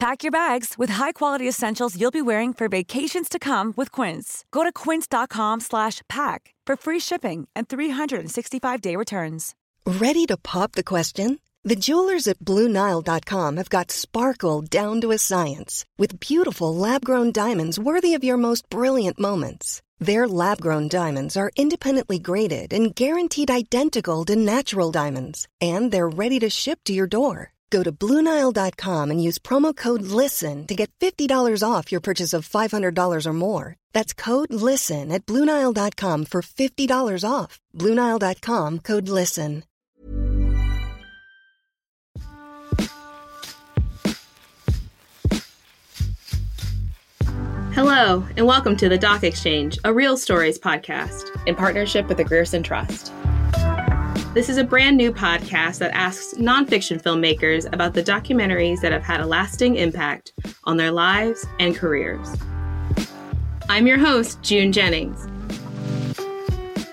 Pack your bags with high-quality essentials you'll be wearing for vacations to come with Quince. Go to quince.com/pack for free shipping and 365-day returns. Ready to pop the question? The jewelers at BlueNile.com have got sparkle down to a science with beautiful lab-grown diamonds worthy of your most brilliant moments. Their lab-grown diamonds are independently graded and guaranteed identical to natural diamonds, and they're ready to ship to your door. Go to Bluenile.com and use promo code LISTEN to get $50 off your purchase of $500 or more. That's code LISTEN at Bluenile.com for $50 off. Bluenile.com code LISTEN. Hello, and welcome to the Doc Exchange, a real stories podcast in partnership with the Grierson Trust. This is a brand new podcast that asks nonfiction filmmakers about the documentaries that have had a lasting impact on their lives and careers. I'm your host, June Jennings.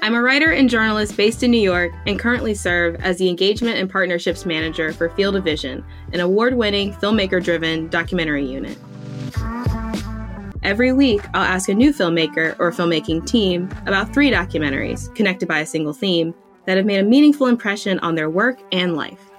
I'm a writer and journalist based in New York and currently serve as the Engagement and Partnerships Manager for Field of Vision, an award winning filmmaker driven documentary unit. Every week, I'll ask a new filmmaker or filmmaking team about three documentaries connected by a single theme that have made a meaningful impression on their work and life.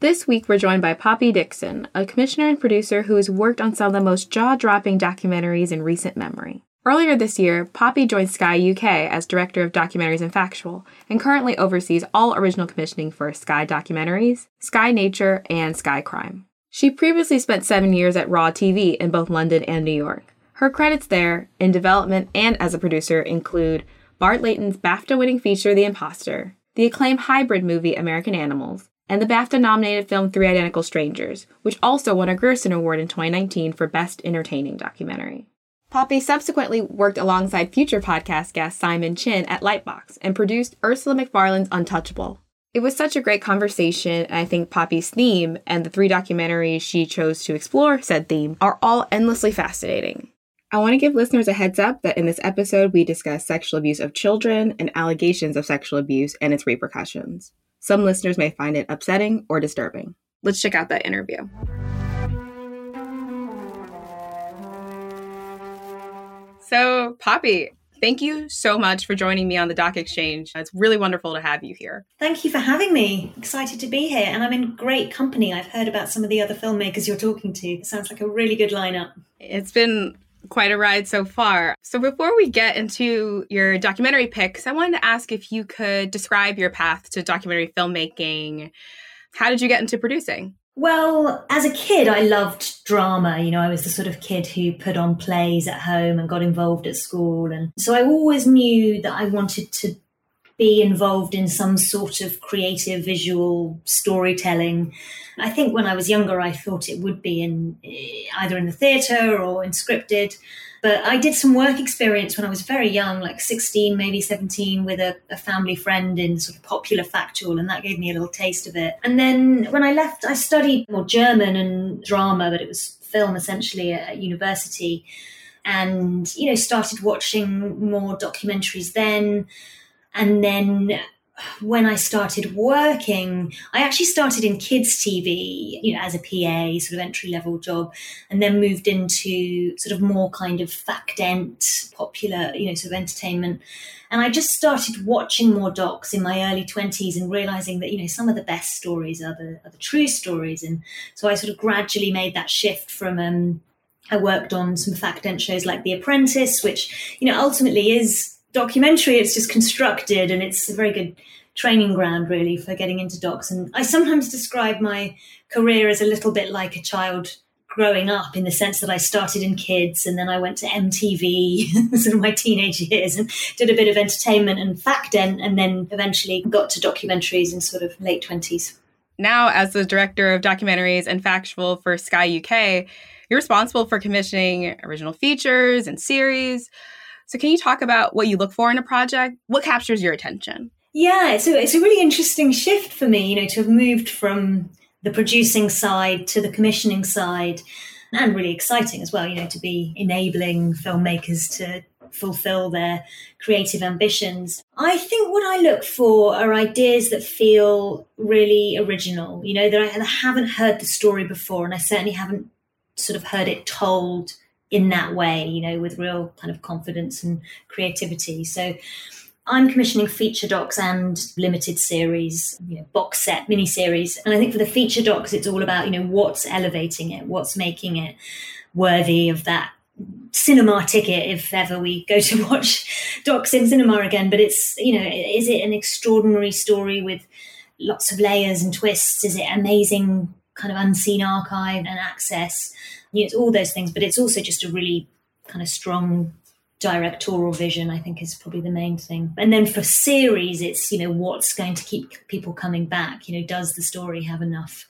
This week, we're joined by Poppy Dixon, a commissioner and producer who has worked on some of the most jaw dropping documentaries in recent memory. Earlier this year, Poppy joined Sky UK as Director of Documentaries and Factual, and currently oversees all original commissioning for Sky Documentaries, Sky Nature, and Sky Crime. She previously spent seven years at Raw TV in both London and New York. Her credits there, in development and as a producer, include Bart Layton's BAFTA winning feature The Imposter, the acclaimed hybrid movie American Animals, and the BAFTA nominated film Three Identical Strangers, which also won a Grierson Award in 2019 for Best Entertaining Documentary. Poppy subsequently worked alongside future podcast guest Simon Chin at Lightbox and produced Ursula Macfarlane's Untouchable, it was such a great conversation, and I think Poppy's theme and the three documentaries she chose to explore said theme are all endlessly fascinating. I want to give listeners a heads up that in this episode we discuss sexual abuse of children and allegations of sexual abuse and its repercussions. Some listeners may find it upsetting or disturbing. Let's check out that interview. So, Poppy, Thank you so much for joining me on the Doc Exchange. It's really wonderful to have you here. Thank you for having me. Excited to be here. And I'm in great company. I've heard about some of the other filmmakers you're talking to. It sounds like a really good lineup. It's been quite a ride so far. So before we get into your documentary picks, I wanted to ask if you could describe your path to documentary filmmaking. How did you get into producing? Well, as a kid, I loved drama. You know, I was the sort of kid who put on plays at home and got involved at school. And so I always knew that I wanted to be involved in some sort of creative visual storytelling. I think when I was younger, I thought it would be in eh, either in the theatre or in scripted. But I did some work experience when I was very young, like 16, maybe 17, with a, a, family friend in sort of popular factual, and that gave me a little taste of it. And then when I left, I studied more German and drama, but it was film essentially at, at university. And, you know, started watching more documentaries then. And then when I started working, I actually started in kids TV, you know, as a PA, sort of entry level job, and then moved into sort of more kind of fact dent, popular, you know, sort of entertainment. And I just started watching more docs in my early 20s and realizing that, you know, some of the best stories are the, are the true stories. And so I sort of gradually made that shift from, um, I worked on some fact dent shows like The Apprentice, which, you know, ultimately is documentary. It's just constructed and it's a very good training ground really for getting into docs. And I sometimes describe my career as a little bit like a child growing up in the sense that I started in kids and then I went to MTV sort of my teenage years and did a bit of entertainment and fact and, and then eventually got to documentaries in sort of late 20s. Now, as the director of documentaries and factual for Sky UK, you're responsible for commissioning original features and series. So, can you talk about what you look for in a project? What captures your attention? Yeah, so it's a really interesting shift for me, you know, to have moved from the producing side to the commissioning side, and really exciting as well, you know, to be enabling filmmakers to fulfill their creative ambitions. I think what I look for are ideas that feel really original, you know, that I haven't heard the story before, and I certainly haven't sort of heard it told in that way, you know, with real kind of confidence and creativity. So I'm commissioning feature docs and limited series, you know, box set, mini series. And I think for the feature docs, it's all about, you know, what's elevating it, what's making it worthy of that cinema ticket if ever we go to watch docs in cinema again. But it's, you know, is it an extraordinary story with lots of layers and twists? Is it amazing kind of unseen archive and access? You know, it's all those things, but it's also just a really kind of strong directorial vision i think is probably the main thing. And then for series it's you know what's going to keep people coming back? You know does the story have enough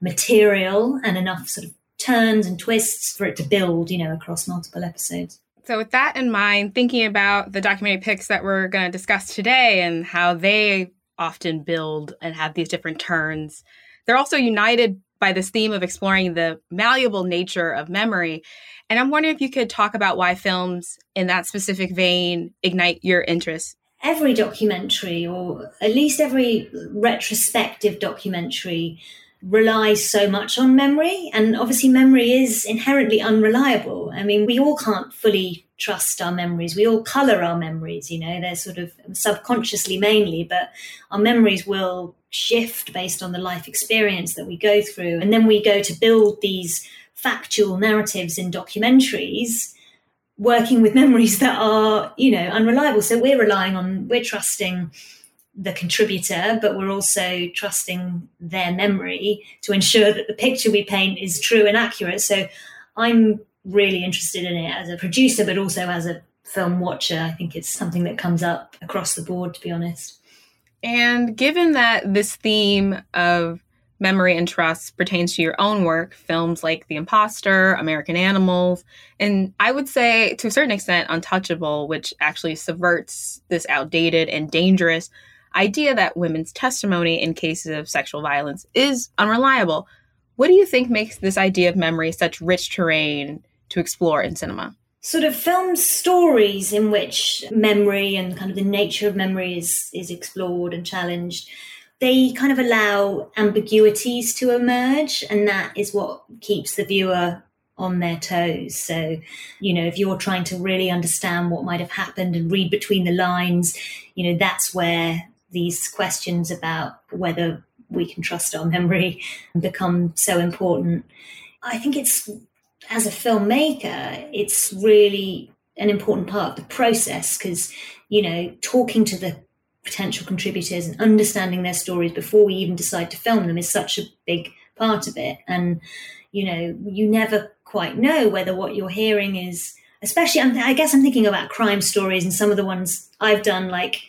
material and enough sort of turns and twists for it to build you know across multiple episodes? So with that in mind thinking about the documentary picks that we're going to discuss today and how they often build and have these different turns they're also united by this theme of exploring the malleable nature of memory and I'm wondering if you could talk about why films in that specific vein ignite your interest. Every documentary, or at least every retrospective documentary, relies so much on memory. And obviously, memory is inherently unreliable. I mean, we all can't fully trust our memories. We all color our memories, you know, they're sort of subconsciously mainly, but our memories will shift based on the life experience that we go through. And then we go to build these factual narratives in documentaries working with memories that are you know unreliable so we're relying on we're trusting the contributor but we're also trusting their memory to ensure that the picture we paint is true and accurate so i'm really interested in it as a producer but also as a film watcher i think it's something that comes up across the board to be honest and given that this theme of memory and trust pertains to your own work, films like The Imposter, American Animals, and I would say to a certain extent Untouchable, which actually subverts this outdated and dangerous idea that women's testimony in cases of sexual violence is unreliable. What do you think makes this idea of memory such rich terrain to explore in cinema? Sort of film stories in which memory and kind of the nature of memory is, is explored and challenged they kind of allow ambiguities to emerge, and that is what keeps the viewer on their toes. So, you know, if you're trying to really understand what might have happened and read between the lines, you know, that's where these questions about whether we can trust our memory become so important. I think it's, as a filmmaker, it's really an important part of the process because, you know, talking to the potential contributors and understanding their stories before we even decide to film them is such a big part of it. And, you know, you never quite know whether what you're hearing is, especially, I guess I'm thinking about crime stories and some of the ones I've done, like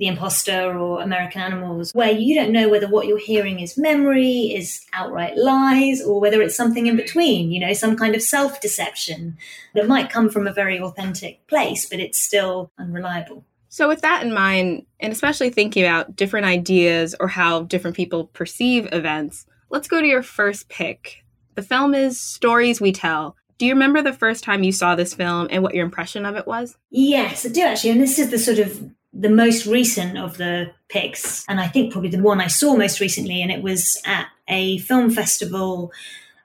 The Imposter or American Animals, where you don't know whether what you're hearing is memory, is outright lies, or whether it's something in between, you know, some kind of self deception that might come from a very authentic place, but it's still unreliable. So, with that in mind, and especially thinking about different ideas or how different people perceive events, let's go to your first pick. The film is Stories We Tell. Do you remember the first time you saw this film and what your impression of it was? Yes, I do actually. And this is the sort of the most recent of the picks, and I think probably the one I saw most recently, and it was at a film festival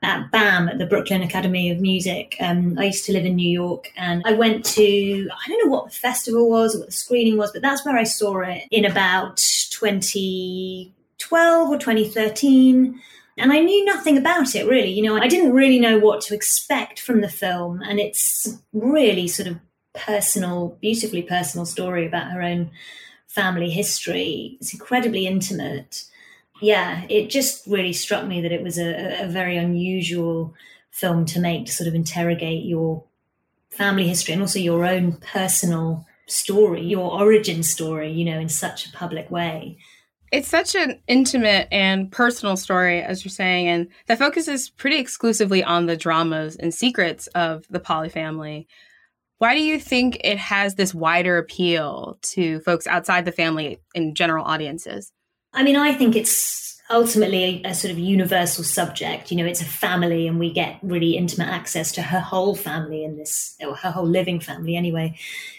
at BAM at the Brooklyn Academy of Music. Um, I used to live in New York and I went to, I don't know what the festival was or what the screening was, but that's where I saw it in about 2012 or 2013. And I knew nothing about it really. You know, I didn't really know what to expect from the film. And it's really sort of personal, beautifully personal story about her own family history. It's incredibly intimate yeah, it just really struck me that it was a, a very unusual film to make to sort of interrogate your family history and also your own personal story, your origin story, you know, in such a public way. It's such an intimate and personal story, as you're saying, and that focuses pretty exclusively on the dramas and secrets of the Polley family. Why do you think it has this wider appeal to folks outside the family and general audiences? I mean, I think it's ultimately a, a, sort of universal subject. You know, it's a family, and we get really intimate access to her whole family in this, or her whole living family anyway,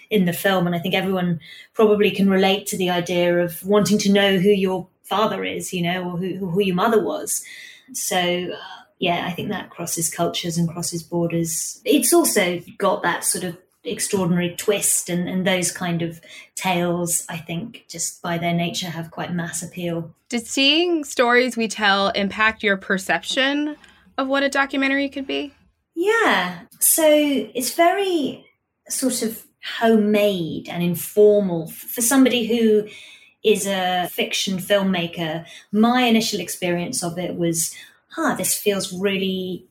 in the film. And I think everyone probably can relate to the idea of wanting to know who your father is, you know, or who, who your mother was. So, yeah, I think that crosses cultures and crosses borders. It's also got that sort of extraordinary twist and, and those kind of tales i think just by their nature have quite mass appeal. Did seeing stories we tell impact your perception of what a documentary could be? Yeah so it's very sort of homemade and informal. For somebody who is a fiction filmmaker my initial experience of it was huh this feels really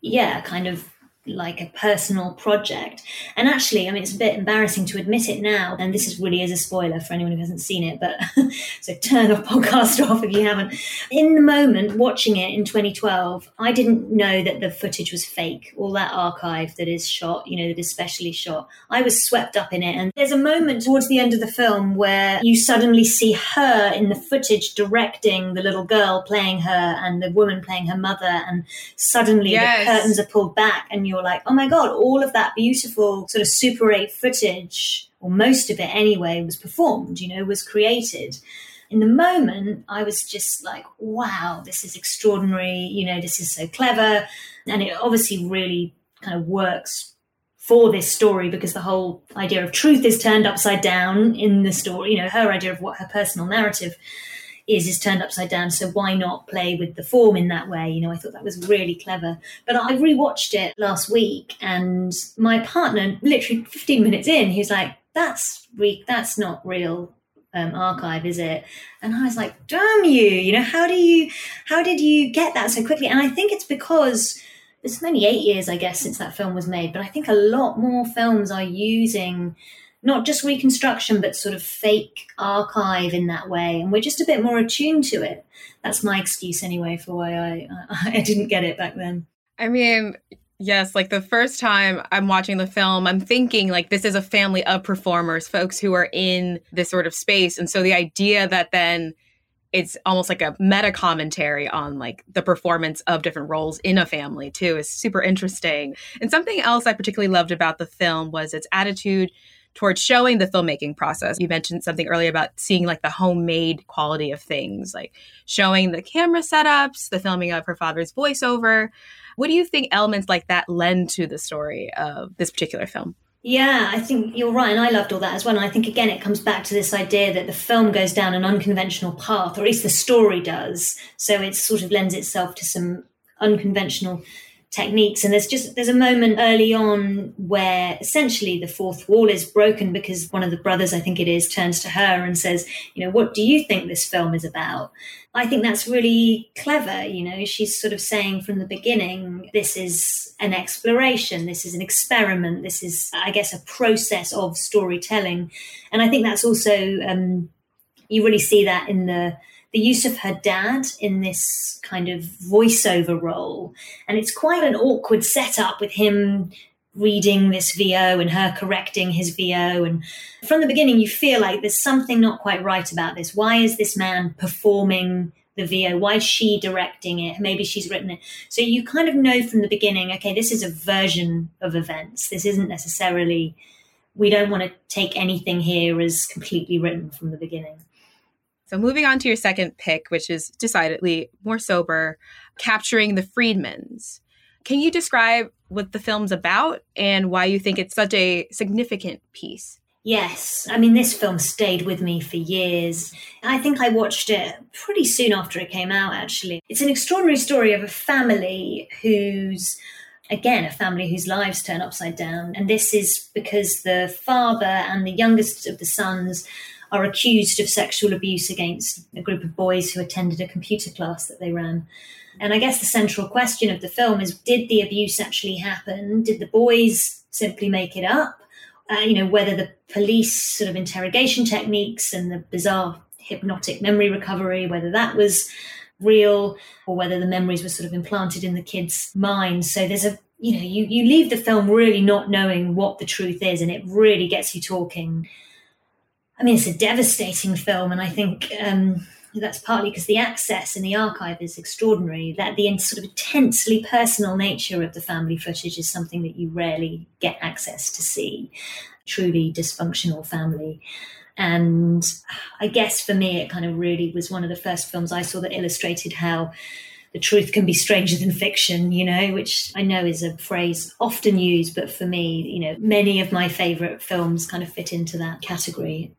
yeah kind of like a personal project. And actually, I mean, it's a bit embarrassing to admit it now, and this is really is a spoiler for anyone who hasn't seen it, but so turn off podcast off if you haven't. In the moment, watching it in 2012, I didn't know that the footage was fake, all that archive that is shot, you know, that is specially shot. I was swept up in it. And there's a moment towards the end of the film where you suddenly see her in the footage directing the little girl playing her and the woman playing her mother, and suddenly yes. the curtains are pulled back and you're you're like, oh my God, all of that beautiful sort of Super 8 footage, or most of it anyway, was performed, you know, was created. In the moment, I was just like, wow, this is extraordinary. You know, this is so clever. And it obviously really kind of works for this story because the whole idea of truth is turned upside down in the story. You know, her idea of what her personal narrative is is turned upside down. So why not play with the form in that way? You know, I thought that was really clever. But I rewatched it last week, and my partner, literally 15 minutes in, he's like, "That's re- that's not real." Um, archive is it and i was like damn you you know how do you how did you get that so quickly and i think it's because it's only eight years i guess since that film was made but i think a lot more films are using not just reconstruction, but sort of fake archive in that way. And we're just a bit more attuned to it. That's my excuse anyway for why I, I didn't get it back then. I mean, yes, like the first time I'm watching the film, I'm thinking like this is a family of performers, folks who are in this sort of space. And so the idea that then it's almost like a meta commentary on like the performance of different roles in a family too is super interesting. And something else I particularly loved about the film was its attitude towards showing the filmmaking process. You mentioned something earlier about seeing like the homemade quality of things, like showing the camera setups, the filming of her father's voiceover. What do you think elements like that lend to the story of this particular film? Yeah, I think you're right. And I loved all that as well. And I think, again, it comes back to this idea that the film goes down an unconventional path, or at least the story does. So it sort of lends itself to some unconventional techniques. And there's just there's a moment early on where essentially the fourth wall is broken because one of the brothers i think it is turns to her and says you know what do you think this film is about? I think that's really clever you know. She's sort of saying from the beginning this is an exploration. This is an experiment. This is i guess a process of storytelling. And i think that's also um, you really see that in the the use of her dad in this kind of voiceover role. And it's quite an awkward setup with him reading this VO and her correcting his VO. And from the beginning, you feel like there's something not quite right about this. Why is this man performing the VO? Why is she directing it? Maybe she's written it. So you kind of know from the beginning, okay, this is a version of events. This isn't necessarily, we don't want to take anything here as completely written from the beginning. So, moving on to your second pick, which is decidedly more sober, capturing the Friedmans. Can you describe what the film's about and why you think it's such a significant piece? Yes, I mean, this film stayed with me for years. I think I watched it pretty soon after it came out, actually. It's an extraordinary story of a family who's again, a family whose lives turn upside down. And this is because the father and the youngest of the sons are accused of sexual abuse against a group of boys who attended a computer class that they ran. And I guess the central question of the film is did the abuse actually happen? Did the boys simply make it up? Uh, you know, whether the police sort of interrogation techniques and the bizarre hypnotic memory recovery, whether that was real or whether the memories were sort of implanted in the kids' minds. So there's a you know, you, you leave the film really not knowing what the truth is, and it really gets you talking. I mean, it's a devastating film, and I think um, that's partly because the access in the archive is extraordinary. That the sort of intensely personal nature of the family footage is something that you rarely get access to see. Truly dysfunctional family. And I guess for me, it kind of really was one of the first films I saw that illustrated how the truth can be stranger than fiction, you know, which I know is a phrase often used, but for me, you know, many of my favorite films kind of fit into that category.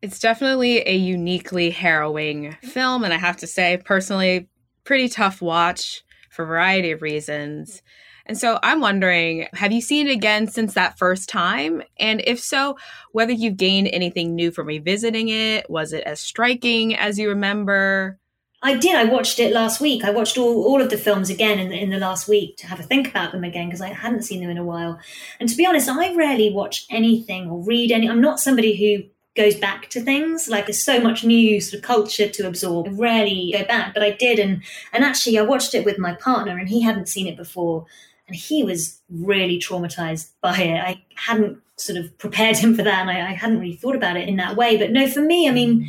It's definitely a uniquely harrowing film, and I have to say, personally, pretty tough watch for a variety of reasons. And so I'm wondering, have you seen it again since that first time? And if so, whether you've gained anything new from revisiting it? Was it as striking as you remember? I did. I watched it last week. I watched all, all of the films again in in the last week to have a think about them again because I hadn't seen them in a while. And to be honest, I rarely watch anything or read any. I'm not somebody who goes back to things. Like there's so much new sort of culture to absorb. I rarely go back, but I did. And and actually, I watched it with my partner, and he hadn't seen it before, and he was really traumatized by it. I hadn't sort of prepared him for that, and I, I hadn't really thought about it in that way. But no, for me, I mean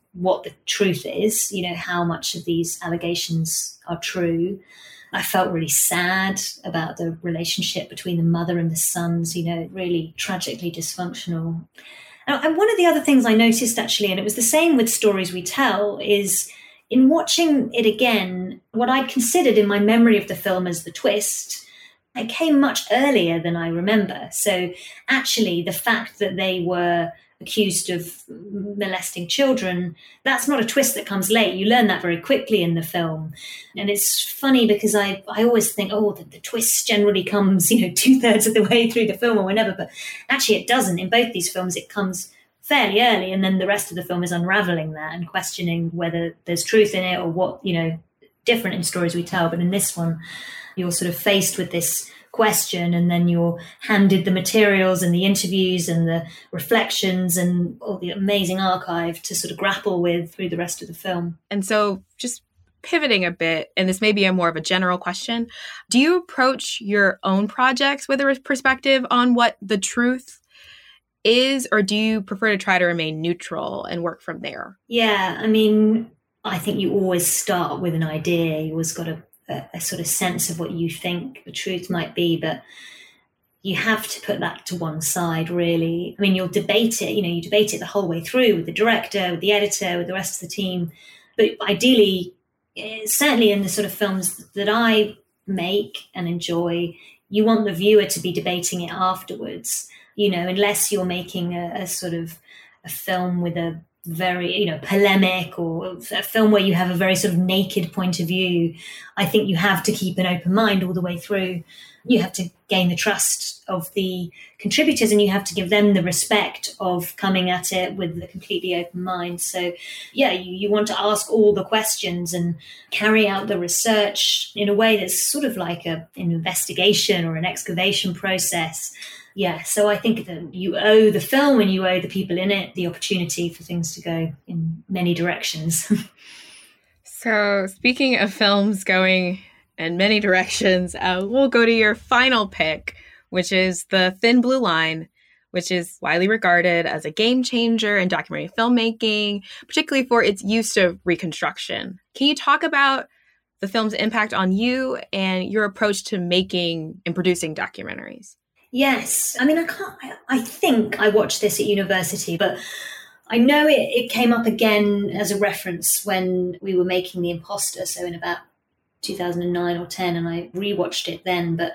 what the truth is, you know, how much of these allegations are true. I felt really sad about the relationship between the mother and the sons, you know, really tragically dysfunctional. And one of the other things I noticed actually, and it was the same with Stories We Tell, is in watching it again, what I'd considered in my memory of the film as the twist, it came much earlier than I remember. So actually, the fact that they were accused of molesting children, that's not a twist that comes late. You learn that very quickly in the film. And it's funny because I, I always think, oh, the, the twist generally comes, you know, two thirds of the way through the film or whenever. But actually, it doesn't. In both these films, it comes fairly early. And then the rest of the film is unraveling that and questioning whether there's truth in it or what, you know, different in stories we tell. But in this one, you're sort of faced with this question and then you're handed the materials and the interviews and the reflections and all the amazing archive to sort of grapple with through the rest of the film. And so just pivoting a bit, and this may be a more of a general question, do you approach your own projects with a perspective on what the truth is, or do you prefer to try to remain neutral and work from there? Yeah, I mean, I think you always start with an idea. You always got to a, a sort of sense of what you think the truth might be, but you have to put that to one side, really. I mean, you'll debate it, you know, you debate it the whole way through with the director, with the editor, with the rest of the team. But ideally, eh, certainly in the sort of films that I make and enjoy, you want the viewer to be debating it afterwards, you know, unless you're making a, a sort of a film with a very you know polemic or a film where you have a very sort of naked point of view i think you have to keep an open mind all the way through. You have to gain the trust of the contributors and you have to give them the respect of coming at it with a completely open mind. So yeah you, you want to ask all the questions and carry out the research in a way that's sort of like a, an investigation or an excavation process yeah, so I think that you owe the film and you owe the people in it the opportunity for things to go in many directions. so, speaking of films going in many directions, uh, we'll go to your final pick, which is The Thin Blue Line, which is widely regarded as a game changer in documentary filmmaking, particularly for its use of reconstruction. Can you talk about the film's impact on you and your approach to making and producing documentaries? Yes. I mean, I can't, I think I watched this at university, but I know it, it came up again as a reference when we were making The Imposter. So in about 2009 or 10, and I rewatched it then. But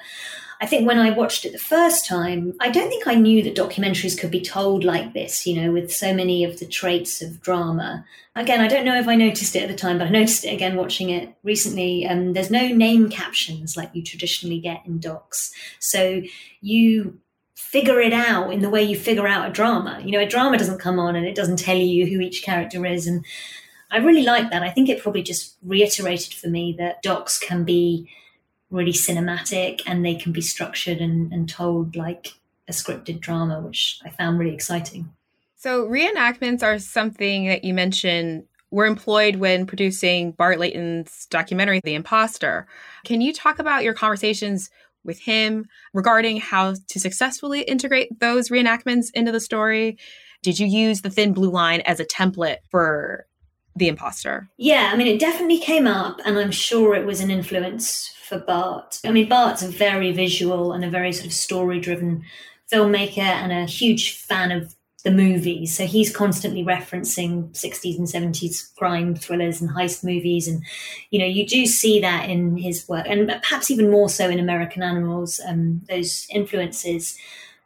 I think when I watched it the first time, I don't think I knew that documentaries could be told like this, you know, with so many of the traits of drama. Again, I don't know if I noticed it at the time, but I noticed it again watching it recently. Um, there's no name captions like you traditionally get in docs. So you figure it out in the way you figure out a drama. You know, a drama doesn't come on and it doesn't tell you who each character is. And I really like that. I think it probably just reiterated for me that docs can be really cinematic and they can be structured and, and told like a scripted drama, which I found really exciting. So, reenactments are something that you mentioned were employed when producing Bart Layton's documentary, The Imposter. Can you talk about your conversations with him regarding how to successfully integrate those reenactments into the story? Did you use the thin blue line as a template for The Imposter? Yeah, I mean, it definitely came up, and I'm sure it was an influence for Bart. I mean, Bart's a very visual and a very sort of story driven filmmaker and a huge fan of the movies. So he's constantly referencing 60s and 70s crime thrillers and heist movies. And, you know, you do see that in his work and perhaps even more so in American Animals, um, those influences.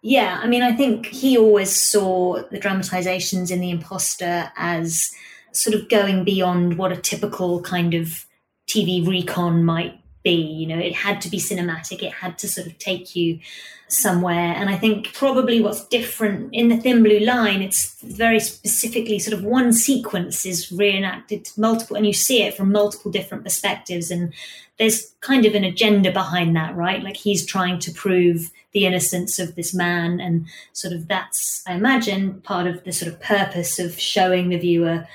Yeah, I mean, I think he always saw the dramatizations in The Imposter as sort of going beyond what a typical kind of TV recon might be. You know, it had to be cinematic, it had to sort of take you somewhere. And I think probably what's different in the Thin Blue Line, it's very specifically sort of one sequence is reenacted multiple, and you see it from multiple different perspectives. And there's kind of an agenda behind that, right? Like he's trying to prove the innocence of this man. And sort of that's, I imagine, part of the sort of purpose of showing the viewer,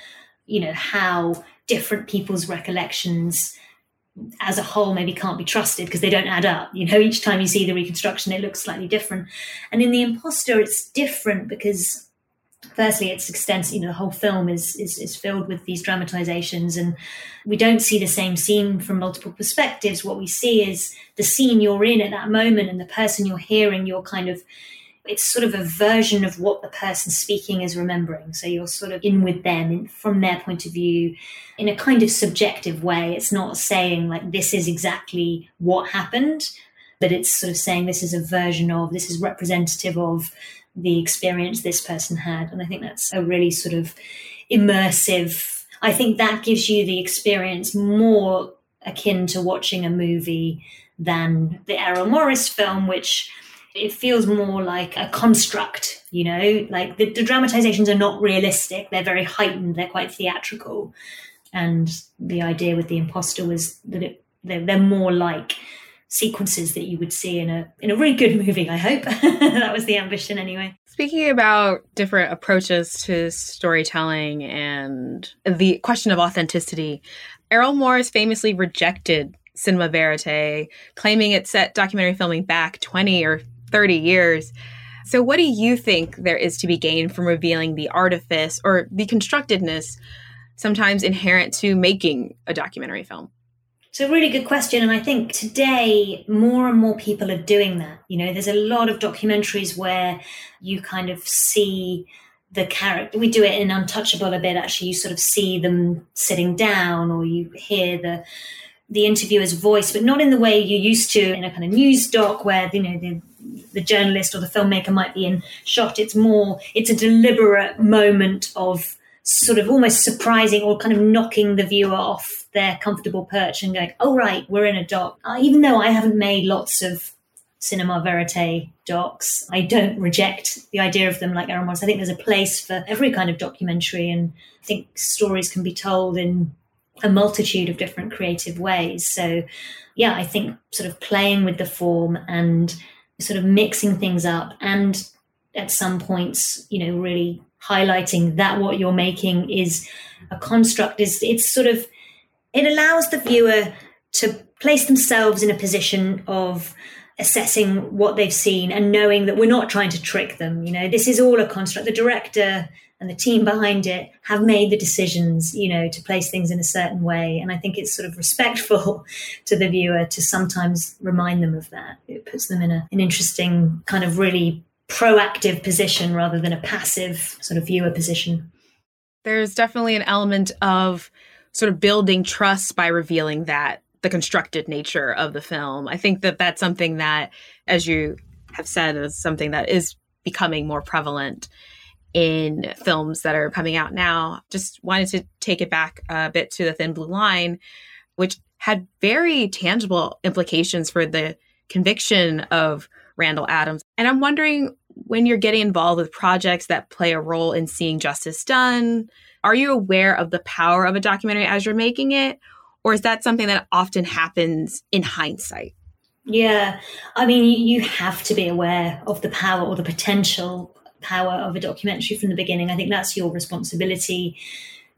you know, how different people's recollections as a whole maybe can't be trusted because they don't add up. You know, each time you see the reconstruction, it looks slightly different. And in the imposter, it's different because firstly, it's extensive. You know, the whole film is, is is filled with these dramatizations, and we don't see the same scene from multiple perspectives. What we see is the scene you're in at that moment, and the person you're hearing. You're kind of it's sort of a version of what the person speaking is remembering. So you're sort of in with them from their point of view in a kind of subjective way. It's not saying like this is exactly what happened, but it's sort of saying this is a version of, this is representative of the experience this person had. And I think that's a really sort of immersive, I think that gives you the experience more akin to watching a movie than the Errol Morris film, which it feels more like a construct, you know, like the, the, dramatizations are not realistic. They're very heightened. They're quite theatrical. And the idea with the imposter was that it, they're, they're more like sequences that you would see in a in a really good movie i hope that was the ambition anyway speaking about different approaches to storytelling and the question of authenticity errol morris famously rejected cinema verite claiming it set documentary filming back 20 or 30 years. So, what do you think there is to be gained from revealing the artifice or the constructedness sometimes inherent to making a documentary film? It's a really good question. And I think today more and more people are doing that. You know, there's a lot of documentaries where you kind of see the character. We do it in Untouchable a bit, actually. You sort of see them sitting down or you hear the the interviewer's voice, but not in the way you used to in a kind of news doc where, you know, the the journalist or the filmmaker might be in shot. It's more, it's a deliberate moment of sort of almost surprising or kind of knocking the viewer off their comfortable perch and going, oh, right, we're in a doc. Uh, even though I haven't made lots of cinema verite docs, I don't reject the idea of them like Errol Morris. I think there's a place for every kind of documentary, and I think stories can be told in a multitude of different creative ways. So, yeah, I think sort of playing with the form and sort of mixing things up and at some points, you know, really highlighting that what you're making is a construct is it's sort of it allows the viewer to place themselves in a position of assessing what they've seen and knowing that we're not trying to trick them you know. This is all a construct. The director and the team behind it have made the decisions you know to place things in a certain way and i think it's sort of respectful to the viewer to sometimes remind them of that it puts them in a, an interesting kind of really proactive position rather than a passive sort of viewer position. There's definitely an element of sort of building trust by revealing that the constructed nature of the film. I think that that's something that, as you have said, is something that is becoming more prevalent in films that are coming out now. Just wanted to take it back a bit to the Thin Blue Line, which had very tangible implications for the conviction of Randall Adams. And I'm wondering when you're getting involved with projects that play a role in seeing justice done, are you aware of the power of a documentary as you're making it? Or is that something that often happens in hindsight? Yeah, I mean, you have to be aware of the power or the potential power of a documentary from the beginning. I think that's your responsibility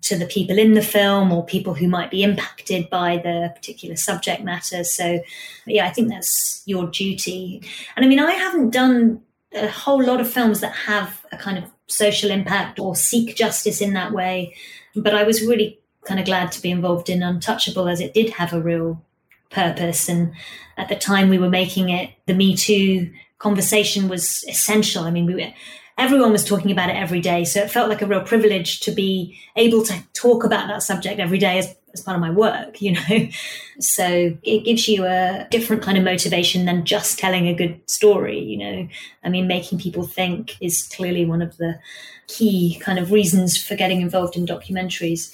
to the people in the film or people who might be impacted by the particular subject matter. So, yeah, I think that's your duty. And I mean, I haven't done a whole lot of films that have a kind of social impact or seek justice in that way, but I was really kind of glad to be involved in Untouchable as it did have a real purpose. And at the time we were making it, the Me Too conversation was essential. I mean, we were everyone was talking about it every day. So it felt like a real privilege to be able to talk about that subject every day as, as part of my work, you know? So it gives you a different kind of motivation than just telling a good story, you know? I mean, making people think is clearly one of the key kind of reasons for getting involved in documentaries.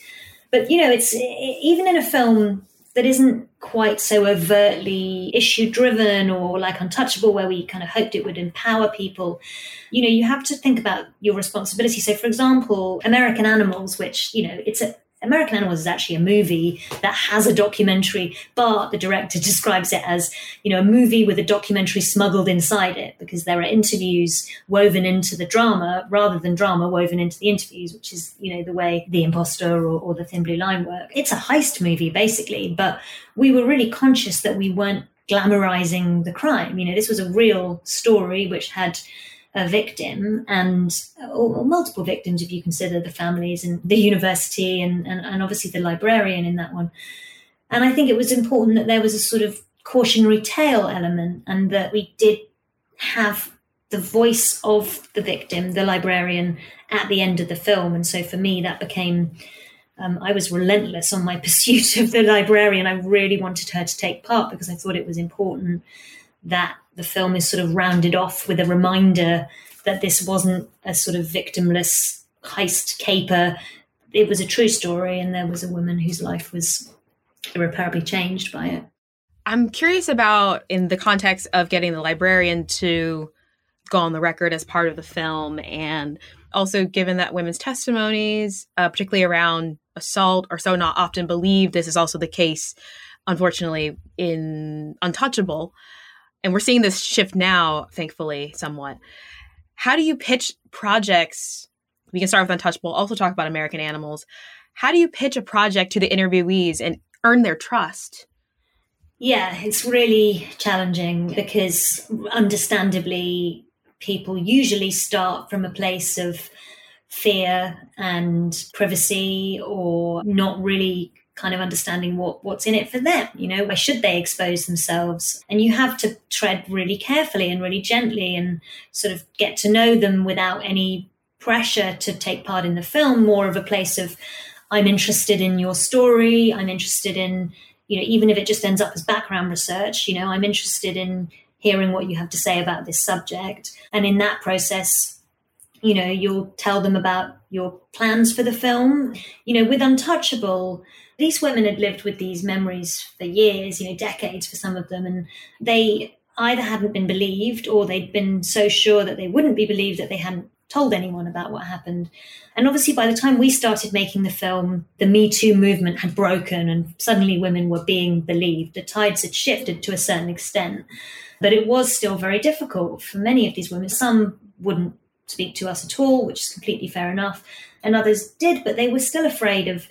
But, you know, it's even in a film that isn't quite so overtly issue driven or like untouchable where we kind of hoped it would empower people. You know you have to think about your responsibility. So for example american animals which you know it's a American Animals is actually a movie that has a documentary, but the director describes it as, you know, a movie with a documentary smuggled inside it because there are interviews woven into the drama rather than drama woven into the interviews, which is, you know, the way The Imposter or, or The Thin Blue Line work. It's a heist movie, basically, but we were really conscious that we weren't glamorizing the crime. You know, this was a real story which had a victim and or, or, multiple victims if you consider the families and the university and, and, and obviously the librarian in that one. And I think it was important that there was a sort of cautionary tale element and that we did have the voice of the victim, the librarian, at the end of the film. And so for me, that became, um, I was relentless on my pursuit of the librarian. I really wanted her to take part because I thought it was important that the film is sort of rounded off with a reminder that this wasn't a sort of victimless heist caper. It was a true story, and there was a woman whose life was irreparably changed by it. I'm curious about, in the context of getting the librarian to go on the record as part of the film, and also given that women's testimonies, uh, particularly around assault, are so not often believed. This is also the case, unfortunately, in Untouchable and we're seeing this shift now, thankfully, somewhat. How do you pitch projects? We can start with Untouchable, also talk about American Animals. How do you pitch a project to the interviewees and earn their trust? Yeah, it's really challenging because understandably, people usually start from a place of fear and privacy or not really kind of understanding what what's in it for them you know where should they expose themselves? And you have to tread really carefully and really gently and sort of get to know them without any pressure to take part in the film. More of a place of i'm interested in your story. I'm interested in you know even if it just ends up as background research you know i'm interested in hearing what you have to say about this subject. And in that process You know, you'll tell them about your plans for the film. You know, with Untouchable, these women had lived with these memories for years, you know, decades for some of them, and they either hadn't been believed or they'd been so sure that they wouldn't be believed that they hadn't told anyone about what happened. And obviously, by the time we started making the film, the Me Too movement had broken and suddenly women were being believed. The tides had shifted to a certain extent. But it was still very difficult for many of these women. Some wouldn't speak to us at all, which is completely fair enough. And others did, but they were still afraid of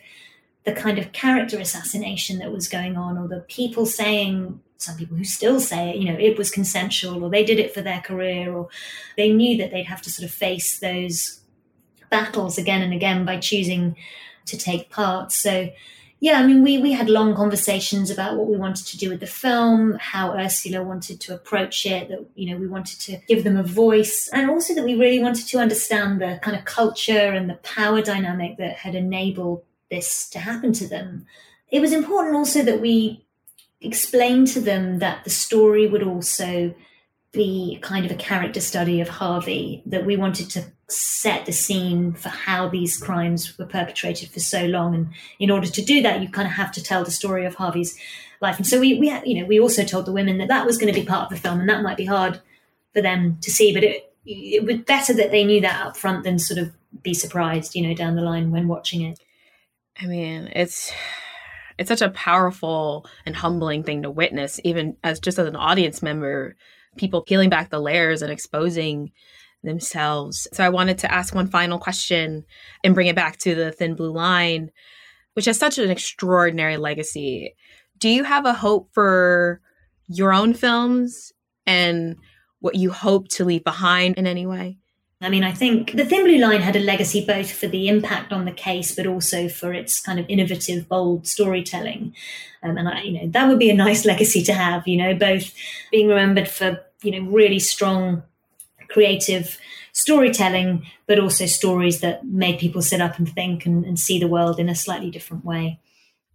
the kind of character assassination that was going on, or the people saying, some people who still say it, you know, it was consensual, or they did it for their career, or they knew that they'd have to sort of face those battles again and again by choosing to take part. So, yeah, I mean, we we had long conversations about what we wanted to do with the film, how Ursula wanted to approach it, that you know we wanted to give them a voice, and also that we really wanted to understand the kind of culture and the power dynamic that had enabled this to happen to them. It was important also that we explain to them that the story would also be kind of a character study of Harvey, that we wanted to set the scene for how these crimes were perpetrated for so long. And in order to do that, you kind of have to tell the story of Harvey's life. And so we, we you know, we also told the women that that was going to be part of the film, and that might be hard for them to see, but it, it was better that they knew that up front than sort of be surprised, you know, down the line when watching it. I mean, it's it's such a powerful and humbling thing to witness, even as just as an audience member, people peeling back the layers and exposing themselves. So I wanted to ask one final question and bring it back to the Thin Blue Line, which has such an extraordinary legacy. Do you have a hope for your own films and what you hope to leave behind in any way? I mean, I think the Thin Blue Line had a legacy both for the impact on the case, but also for its kind of innovative, bold storytelling. Um, and I, you know, that would be a nice legacy to have. You know, both being remembered for you know really strong, creative storytelling, but also stories that made people sit up and think and, and see the world in a slightly different way.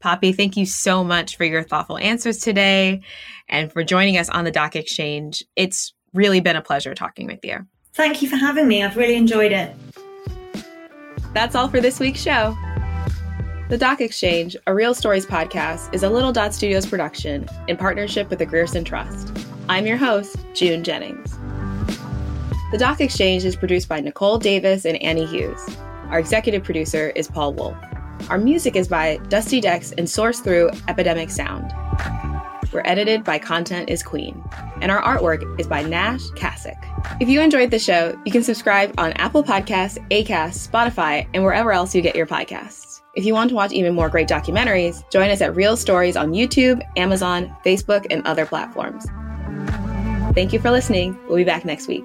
Poppy, thank you so much for your thoughtful answers today and for joining us on the Doc Exchange. It's really been a pleasure talking with you. Thank you for having me. I've really enjoyed it. That's all for this week's show. The Doc Exchange, a Real Stories podcast, is a Little Dot Studios production in partnership with the Grierson Trust. I'm your host, June Jennings. The Doc Exchange is produced by Nicole Davis and Annie Hughes. Our executive producer is Paul Wolf. Our music is by Dusty Dex and sourced through Epidemic Sound. We're edited by Content is Queen, and our artwork is by Nash Kasich. If you enjoyed the show, you can subscribe on Apple Podcasts, Acast, Spotify, and wherever else you get your podcasts. If you want to watch even more great documentaries, join us at Real Stories on YouTube, Amazon, Facebook, and other platforms. Thank you for listening. We'll be back next week.